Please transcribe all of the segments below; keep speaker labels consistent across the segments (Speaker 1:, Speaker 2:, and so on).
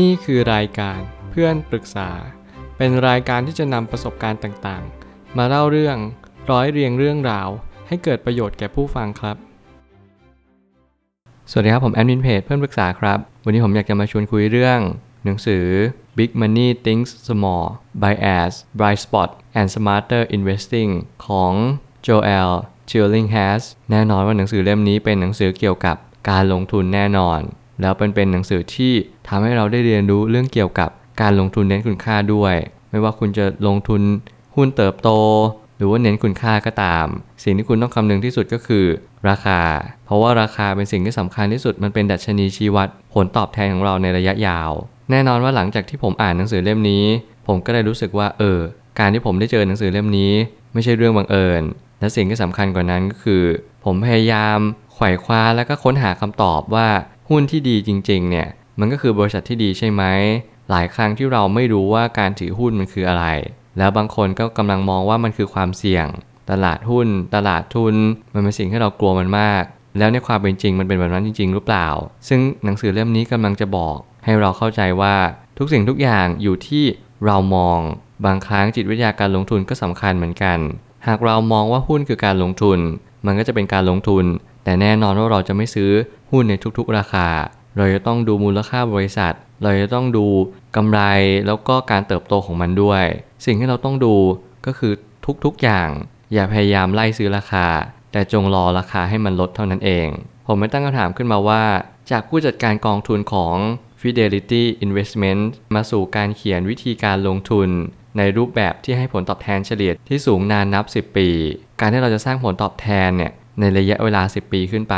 Speaker 1: นี่คือรายการเพื่อนปรึกษา เป็นรายการที่จะนำประสบการณ์ต่างๆ มาเล่าเรื่องร้อยเรียงเรื่องราว ให้เกิดประโยชน์แก่ผู้ฟังครับ สวัสดีครับผมแอดมินเพจเพื่อนปรึกษาครับ วันนี้ผมอยากจะมาชวนคุยเรื่อง หนังสือ Big Money Thinks Small Bias Bright Spot and Smarter Investing ของ Joel Chillinghas แน่นอนว่าหนังสือเล่มนี้เป็นหนังสือเกี่ยวกับการลงทุนแน่นอน แล้วเป็นเป็นหนังสือที่ทำให้เราได้เรียนรู้เรื่องเกี่ยวกับการลงทุนเน้นคุณค่าด้วย ไม่ว่าคุณจะลงทุนหุ้นเติบโต หรือว่าเน้นคุณค่าก็ตาม สิ่งที่คุณต้องคำนึงที่สุดก็คือ ราคา เพราะว่าราคาเป็นสิ่งที่สำคัญที่สุดมันเป็นดัชนีชี้วัด ผลตอบแทนของเราในระยะยาว แน่นอนว่าหลังจากที่ผมอ่านหนังสือเล่มนี้ ผมก็ได้รู้สึกว่าเออการที่ผมได้เจอหนังสือเล่มนี้ ไม่ใช่เรื่องบังเอิญ และสิ่งที่สำคัญกว่านั้นก็คือ ผมพยายามไขว่คว้าแล้วก็ค้นหาคำตอบว่า หุ้นที่ดีจริงๆเนี่ยมันก็คือบริษัทที่ดีใช่ไหมหลายครั้งที่เราไม่รู้ว่าการถือหุ้นมันคืออะไร แล้วบางคนก็กำลังมองว่ามันคือความเสี่ยง ตลาดหุ้น ตลาดทุน มันเป็นสิ่งที่เรากลัวมันมาก แล้วในความเป็นจริงมันเป็นแบบนั้นจริง ๆ หรือเปล่า ซึ่งหนังสือเล่มนี้กำลังจะบอก ให้เราเข้าใจว่าทุกสิ่งทุกอย่างอยู่ที่เรามอง บางครั้งจิตวิทยาการลงทุนก็สำคัญเหมือนกัน หากเรามองว่าหุ้นคือการลงทุน มันก็จะเป็นการลงทุน แต่แน่นอนว่าเราจะไม่ซื้อหุ้นในทุกๆ ราคา เราจะต้องดูมูลค่าบริษัท เราจะต้องดูกำไรแล้วก็การเติบโตของมันด้วย สิ่งที่เราต้องดูก็คือทุกๆอย่าง อย่าพยายามไล่ซื้อราคา แต่จงรอราคาให้มันลดเท่านั้นเอง ผมไม่ตั้งคำถามขึ้นมาว่า จากผู้จัดการกองทุนของ Fidelity Investment มาสู่การเขียนวิธีการลงทุน ในรูปแบบที่ให้ผลตอบแทนเฉลี่ยที่สูงนานนับ 10 ปี การที่เราจะสร้างผลตอบแทนเนี่ย ในระยะเวลา 10 ปีขึ้นไป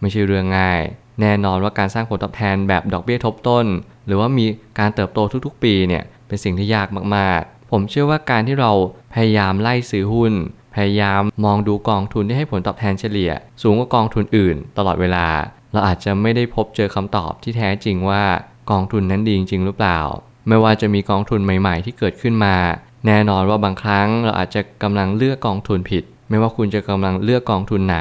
Speaker 1: ไม่ใช่เรื่องง่าย แน่นอนว่าการสร้างผลตอบแทนแบบดอกเบี้ยทบต้น หรือว่ามีการเติบโตทุกๆ ปีเนี่ยเป็นสิ่งที่ยากมากๆ ผมเชื่อว่าการที่เราพยายามไล่ซื้อหุ้น พยายามมองดูกองทุนที่ให้ผลตอบแทนเฉลี่ย สูงกว่ากองทุนอื่น ตลอดเวลา เราอาจจะไม่ได้พบเจอคำตอบที่แท้จริงว่ากองทุนนั้นดีจริงหรือเปล่า ไม่ว่าจะมีกองทุนใหม่ ๆ ที่เกิดขึ้นมา แน่นอนว่าบางครั้งเราอาจจะกำลังเลือกกองทุนผิด ไม่ว่าคุณจะกำลังเลือกกองทุนไหน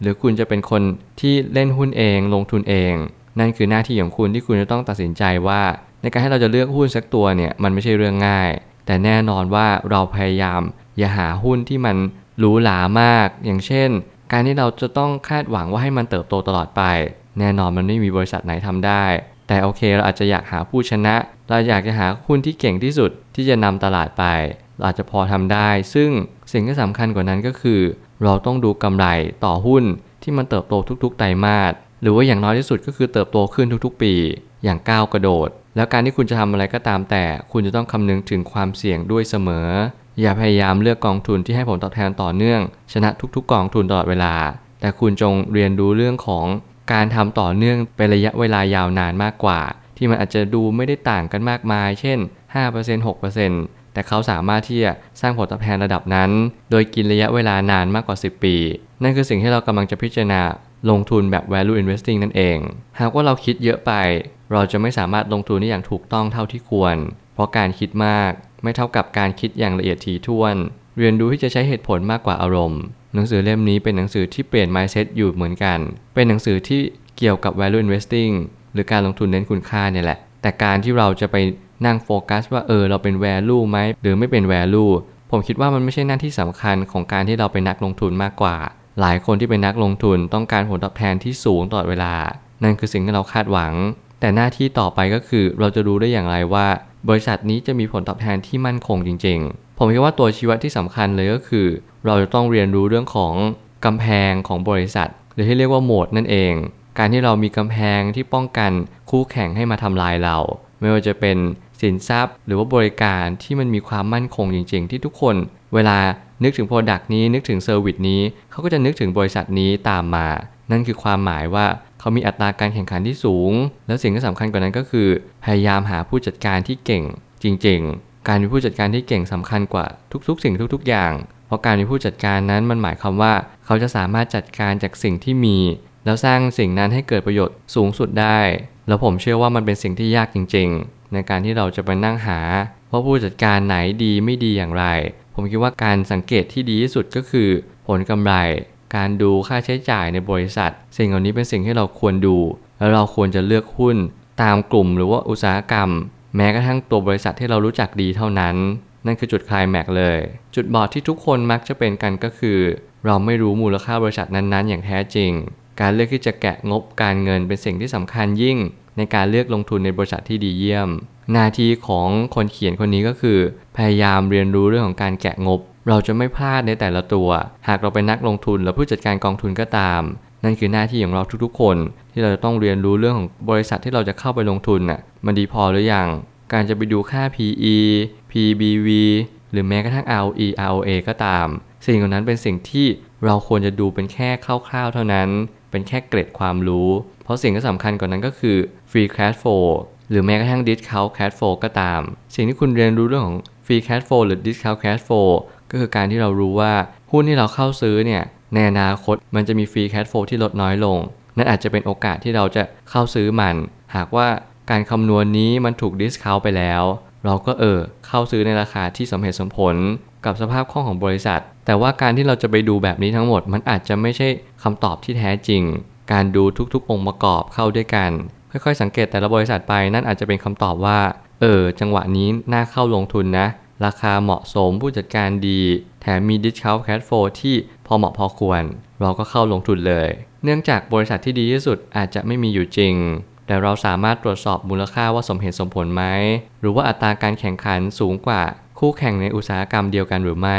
Speaker 1: หรือคุณจะเป็นคนที่เล่นหุ้นเองลงทุนเอง นั่นคือหน้าที่ของคุณที่คุณจะต้องตัดสินใจว่า ในการให้เราจะเลือกหุ้นสักตัวเนี่ยมันไม่ใช่เรื่องง่าย แต่แน่นอนว่าเราพยายามอย่าหาหุ้นที่มันหรูหรามาก อย่างเช่น การที่เราจะต้องคาดหวังว่าให้มันเติบโตตลอดไป แน่นอนมันไม่มีบริษัทไหนทำได้ แต่โอเคเราอาจจะอยากหาผู้ชนะ เราอยากจะหาหุ้นที่เก่งที่สุดที่จะนำตลาดไป เราอาจจะพอทำได้ ซึ่ง สิ่งที่สำคัญกว่านั้นก็คือ เราต้องดูกำไรต่อหุ้นที่มันเติบโตทุกๆ ไตรมาสหรือว่าอย่างน้อยที่สุดก็คือเติบโตขึ้นทุกๆ ปี อย่างก้าวกระโดด แล้วการที่คุณจะทำอะไรก็ตามแต่ คุณจะต้องคำนึงถึงความเสี่ยงด้วยเสมอ อย่าพยายามเลือกกองทุนที่ให้ผลตอบแทนต่อเนื่อง ชนะทุกๆ กองทุนตลอดเวลา แต่คุณจงเรียนรู้เรื่องของการทำต่อเนื่องเป็นระยะเวลายาวนานมากกว่า ที่มันอาจจะดูไม่ได้ต่างกันมากมาย เช่น 5% 6% แต่เขาสามารถที่จะสร้างผลตอบแทนระดับนั้น โดยกินระยะเวลานานมากกว่า 10 ปี นั่นคือสิ่งที่เรากำลังจะพิจารณาลงทุนแบบ value investing นั่นเอง หากว่าเราคิดเยอะไป เราจะไม่สามารถลงทุนได้อย่างถูกต้องเท่าที่ควร เพราะการคิดมากไม่เท่ากับการคิดอย่างละเอียดถี่ถ้วน เรียนรู้ที่จะใช้เหตุผลมากกว่าอารมณ์ หนังสือเล่มนี้เป็นหนังสือที่เปลี่ยน mindset อยู่เหมือนกัน เป็นหนังสือที่เกี่ยวกับ value investing หรือการลงทุนเน้นคุณค่าเนี่ยแหละ แต่การที่เราจะไป นั่งโฟกัสว่าเออเราเป็น value ไหมหรือไม่เป็น value ผมคิดว่ามันไม่ใช่หน้าที่สำคัญของการที่เราเป็นนักลงทุนมากกว่า หลายคนที่เป็นนักลงทุนต้องการผลตอบแทนที่สูงตลอดเวลา นั่นคือสิ่งที่เราคาดหวัง แต่หน้าที่ต่อไปก็คือเราจะรู้ได้อย่างไรว่า บริษัทนี้จะมีผลตอบแทนที่มั่นคงจริง ๆ ผมคิดว่าตัวชี้วัดที่สำคัญเลยก็คือ เราจะต้องเรียนรู้เรื่องของกำแพงของบริษัท หรือที่เรียกว่าโหมดนั่นเอง การที่เรามีกำแพงที่ป้องกันคู่แข่งให้มาทำลายเรา ไม่ว่าจะเป็น สินทรัพย์ หรือว่าบริการที่มันมีความมั่นคงจริง ๆ ที่ทุกคน เวลานึกถึง product นี้นึกถึง service นี้เขาก็จะนึกถึงบริษัทนี้ตามมา นั่นคือความหมายว่าเขามีอัตราการแข่งขันที่สูง แล้วสิ่งที่สำคัญกว่านั้นก็คือ พยายามหาผู้จัดการที่เก่งจริง ๆ การมีผู้จัดการที่เก่งสำคัญกว่าทุกๆ สิ่งทุก ๆ อย่าง เพราะการมีผู้จัดการนั้นมันหมายความว่า เขาจะสามารถจัดการจากสิ่งที่มี แล้วสร้างสิ่งนั้นให้เกิดประโยชน์สูงสุดได้ แล้วผมเชื่อว่ามันเป็นสิ่งที่ยากจริง ๆ ในการที่เราจะไปนั่งหาว่าผู้จัดการไหนดีไม่ดีอย่างไร ผมคิดว่าการสังเกตที่ดีที่สุดก็คือ ผลกำไร การดูค่าใช้จ่ายในบริษัท สิ่งเหล่านี้เป็นสิ่งที่เราควรดู แล้วเราควรจะเลือกหุ้นตามกลุ่มหรือว่าอุตสาหกรรม แม้กระทั่งตัวบริษัทที่เรารู้จักดีเท่านั้น นั่นคือจุดคลายแม็กเลย จุดบอดที่ทุกคนมักจะเป็นกันก็คือ เราไม่รู้มูลค่าบริษัทนั้นๆ อย่างแท้จริง การเลือกที่จะแกะงบการเงินเป็นสิ่งที่สำคัญยิ่ง ในการเลือกลงทุนในบริษัทที่ดีเยี่ยม หน้าที่ของคนเขียนคนนี้ก็คือ พยายามเรียนรู้เรื่องของการแกะงบ เราจะไม่พลาดในแต่ละตัว หากเราเป็นนักลงทุนหรือผู้จัดการกองทุนก็ตาม นั่นคือหน้าที่ของเราทุกๆ คน ที่เราจะต้องเรียนรู้เรื่องของบริษัทที่เราจะเข้าไปลงทุนน่ะมันดีพอหรือยังการจะไปดูค่า PE PBV หรือแม้กระทั่ง ROE ROA ก็ตาม สิ่งเหล่านั้นเป็นสิ่งที่เราควรจะดูเป็นแค่คร่าวๆ เท่านั้น เป็นแค่เกร็ดความรู้ เพราะสิ่งที่สำคัญกว่านั้นก็คือ free cash flow หรือแม้กระทั่ง discount cash flow ก็ตาม สิ่งที่คุณเรียนรู้เรื่องของ free cash flow หรือ discount cash flow ก็คือการที่เรารู้ว่าหุ้นที่เราเข้าซื้อเนี่ยในอนาคตมันจะมี free cash flow ที่ลดน้อยลง นั่นอาจจะเป็นโอกาสที่เราจะเข้าซื้อมัน หากว่าการคำนวณนนี้มันถูก discount ไปแล้ว เราก็เออเข้าซื้อในราคาที่สมเหตุสมผล กับสภาพคล่องของบริษัท แต่ว่าการที่เราจะไปดูแบบนี้ทั้งหมด มันอาจจะไม่ใช่คำตอบที่แท้จริง การดูทุกๆ องค์ประกอบเข้าด้วยกัน ค่อยๆ สังเกตแต่ละบริษัทไปนั่นอาจจะเป็นคำตอบว่า เออ จังหวะนี้น่าเข้าลงทุนนะ ราคาเหมาะสมผู้จัดการดี แถมมี discount cash flow ที่พอเหมาะพอควร เราก็เข้าลงทุนเลย เนื่องจากบริษัทที่ดีที่สุดอาจจะไม่มีอยู่จริงแต่เราสามารถตรวจสอบมูลค่าว่าสมเหตุสมผลไหม หรือว่าอัตราการแข่งขันสูงกว่า คู่แข่งในอุตสาหกรรมเดียวกันหรือไม่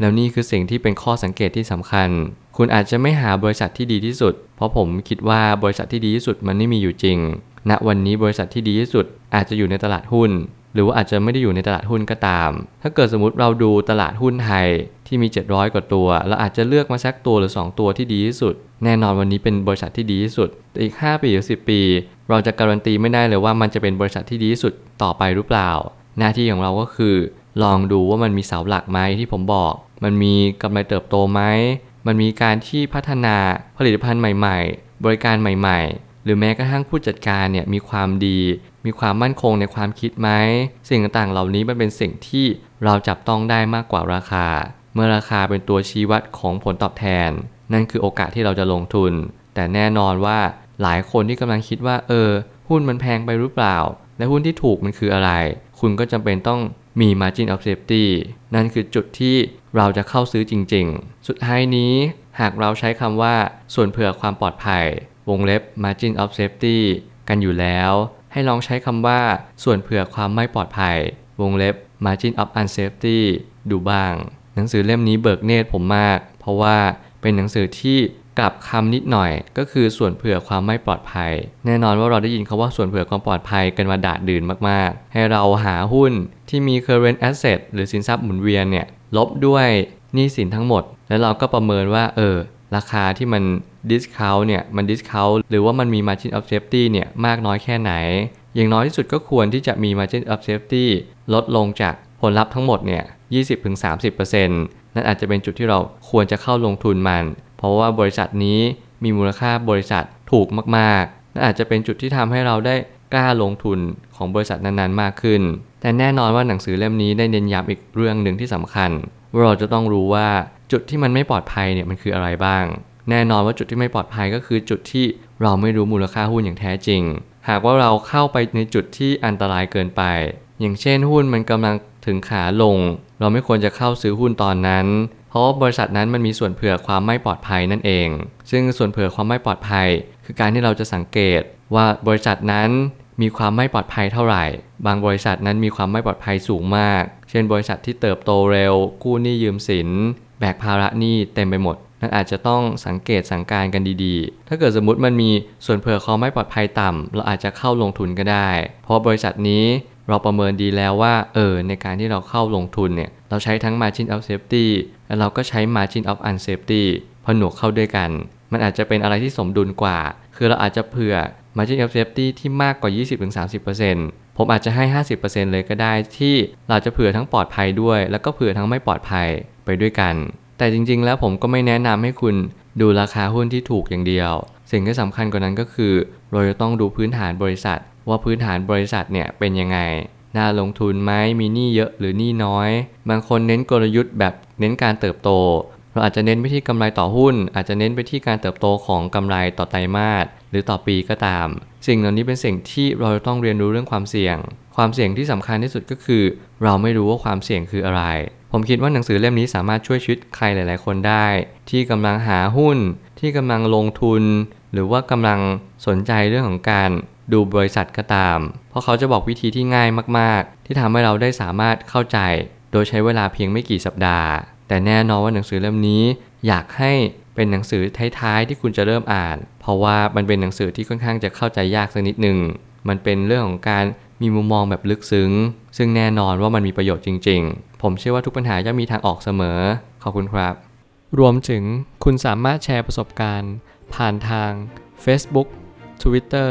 Speaker 1: แล้วนี่คือสิ่งที่เป็นข้อสังเกตที่สำคัญ คุณอาจจะไม่หาบริษัทที่ดีที่สุด เพราะผมคิดว่าบริษัทที่ดีที่สุดมันไม่มีอยู่จริง ณ วันนี้บริษัทที่ดีที่สุดอาจจะอยู่ในตลาดหุ้น หรือว่าอาจจะไม่ได้อยู่ในตลาดหุ้นก็ตาม ถ้าเกิดสมมติเราดูตลาดหุ้นไทยที่มี 700 กว่าตัว เราอาจจะเลือกมาสักตัวหรือ 2 ตัวที่ดีที่สุด แน่นอนวันนี้เป็นบริษัทที่ดีที่สุด แต่อีก 5 ปีหรือ 10 ปี เราจะการันตีไม่ได้เลยว่ามันจะเป็นบริษัทที่ดีที่สุดต่อไปหรือเปล่า หน้าที่ของเราก็คือ ลองดูว่ามันมีเสาหลักไหมที่ผมบอก มันมีกำไรเติบโตไหม มันมีการที่พัฒนาผลิตภัณฑ์ใหม่ ๆ บริการใหม่ ๆ หรือแม้กระทั่งผู้จัดการเนี่ยมีความดี มีความมั่นคงในความคิดไหม สิ่งต่างๆเหล่านี้มันเป็นสิ่งที่เราจับต้องได้มากกว่าราคา เมื่อราคาเป็นตัวชี้วัดของผลตอบแทน นั่นคือโอกาสที่เราจะลงทุน แต่แน่นอนว่าหลายคนที่กำลังคิดว่า เออ หุ้นมันแพงไปหรือเปล่า และหุ้นที่ถูกมันคืออะไร คุณก็จำเป็นต้อง มี margin of safety นั่นคือจุดที่เราจะเข้าซื้อจริง ๆ สุดท้ายนี้หากเราใช้คำว่าส่วนเผื่อความปลอดภัย วงเล็บ margin of safety กันอยู่แล้ว ให้ลองใช้คำว่าส่วนเผื่อความไม่ปลอดภัย วงเล็บ margin of unsafety ดูบ้าง หนังสือเล่มนี้เบิกเนตรผมมาก เพราะว่าเป็นหนังสือที่ กลับคำนิดหน่อย ก็คือส่วนเผื่อความไม่ปลอดภัย แน่นอนว่าเราได้ยินคาว่าส่วนเผื่อความปลอดภัยกันมาดาดดื่นมากๆ ให้เราหาหุ้นที่มี current asset หรือสินทรัพย์หมุนเวียนเนี่ยลบด้วยหนี้สินทั้งหมด แล้วเราก็ประเมินว่าเออราคาที่มัน discount เนี่ยมัน discount หรือว่ามันมี margin of safety เนี่ยมากน้อยแค่ไหน อย่างน้อยที่สุดก็ควรที่จะมี margin of safety ลดลงจากผลลัพธ์ทั้งหมดเนี่ย20-30% นั่นอาจจะเป็นจุดที่เราควรจะเข้าลงทุนมัน เพราะว่าบริษัทนี้มีมูลค่าบริษัทถูกมากๆนั่นอาจจะเป็นจุดที่ทำให้เราได้กล้าลงทุนของบริษัทนั้นๆมากขึ้น แต่แน่นอนว่าหนังสือเล่มนี้ได้เน้นย้ำอีกเรื่องหนึ่งที่สำคัญว่าเราจะต้องรู้ว่าจุดที่มันไม่ปลอดภัยเนี่ยมันคืออะไรบ้าง แน่นอนว่าจุดที่ไม่ปลอดภัยก็คือจุดที่เราไม่รู้มูลค่าหุ้นอย่างแท้จริง หากว่าเราเข้าไปในจุดที่อันตรายเกินไป อย่างเช่นหุ้นมันกำลังถึงขาลง เราไม่ควรจะเข้าซื้อหุ้นตอนนั้น เพราะบริษัทนั้นมันมีส่วนเผื่อความไม่ปลอดภัยนั่นเอง ซึ่งส่วนเผื่อความไม่ปลอดภัย คือการที่เราจะสังเกตว่าบริษัทนั้นมีความไม่ปลอดภัยเท่าไหร่ บางบริษัทนั้นมีความไม่ปลอดภัยสูงมาก เช่น บริษัทที่เติบโตเร็ว กู้หนี้ยืมสิน แบกภาระหนี้เต็มไปหมด นั่นอาจจะต้องสังเกตสังการกันดีๆ ถ้าเกิดสมมติมันมีส่วนเผื่อความไม่ปลอดภัยต่ำเราอาจจะเข้าลงทุนก็ได้ เพราะบริษัทนี้ เราประเมินดีแล้วว่าเออในการที่เราเข้าลงทุนเนี่ยเราใช้ทั้ง margin of safety และเราก็ใช้ margin of unsafety ผนวกเข้าด้วยกัน มันอาจจะเป็นอะไรที่สมดุลกว่า คือเราอาจจะเผื่อ margin of safety ที่มากกว่า 20-30%ผมอาจจะให้ 50%เลยก็ได้ที่เราจะเผื่อทั้งปลอดภัยด้วย แล้วก็เผื่อทั้งไม่ปลอดภัยไปด้วยกัน แต่จริง ๆ แล้วผมก็ไม่แนะนำให้คุณดูราคาหุ้นที่ถูกอย่างเดียว สิ่งที่สำคัญกว่านั้นก็คือ เราจะต้องดูพื้นฐานบริษัท ว่าพื้นฐานบริษัทเนี่ยเป็นยังไง น่าลงทุนไหมมีหนี้เยอะหรือหนี้น้อย บางคนเน้นกลยุทธ์แบบเน้นการเติบโต เราอาจจะเน้นไปที่กำไรต่อหุ้น อาจจะเน้นไปที่การเติบโตของกำไรต่อไตรมาสหรือต่อปีก็ตาม สิ่งเหล่านี้เป็นสิ่งที่เราจะต้องเรียนรู้เรื่องความเสี่ยง ความเสี่ยงที่สำคัญที่สุดก็คือ เราไม่รู้ว่าความเสี่ยงคืออะไร ผมคิดว่าหนังสือเล่มนี้สามารถช่วยชีวิตใครหลาย ๆ คนได้ ที่กำลังหาหุ้น ที่กำลังลงทุน หรือว่ากำลังสนใจเรื่องของการ ดูบริษัทก็ตาม เพราะเขาจะบอกวิธีที่ง่ายมากๆ ที่ทำให้เราได้สามารถเข้าใจ โดยใช้เวลาเพียงไม่กี่สัปดาห์ แต่แน่นอนว่าหนังสือเล่มนี้อยากให้เป็นหนังสือท้ายๆที่คุณจะเริ่มอ่าน เพราะว่ามันเป็นหนังสือที่ค่อนข้างจะเข้าใจยากสักนิดหนึ่งมันเป็นเรื่องของการมีมุมมองแบบลึกซึ้ง ซึ่งแน่นอนว่ามันมีประโยชน์จริง ๆ ผมเชื่อว่าทุกปัญหาย่อมมีทางออกเสมอ ขอบคุณครับ รวมถึงคุณสามารถแชร์ประสบการณ์ ผ่านทาง Facebook Twitter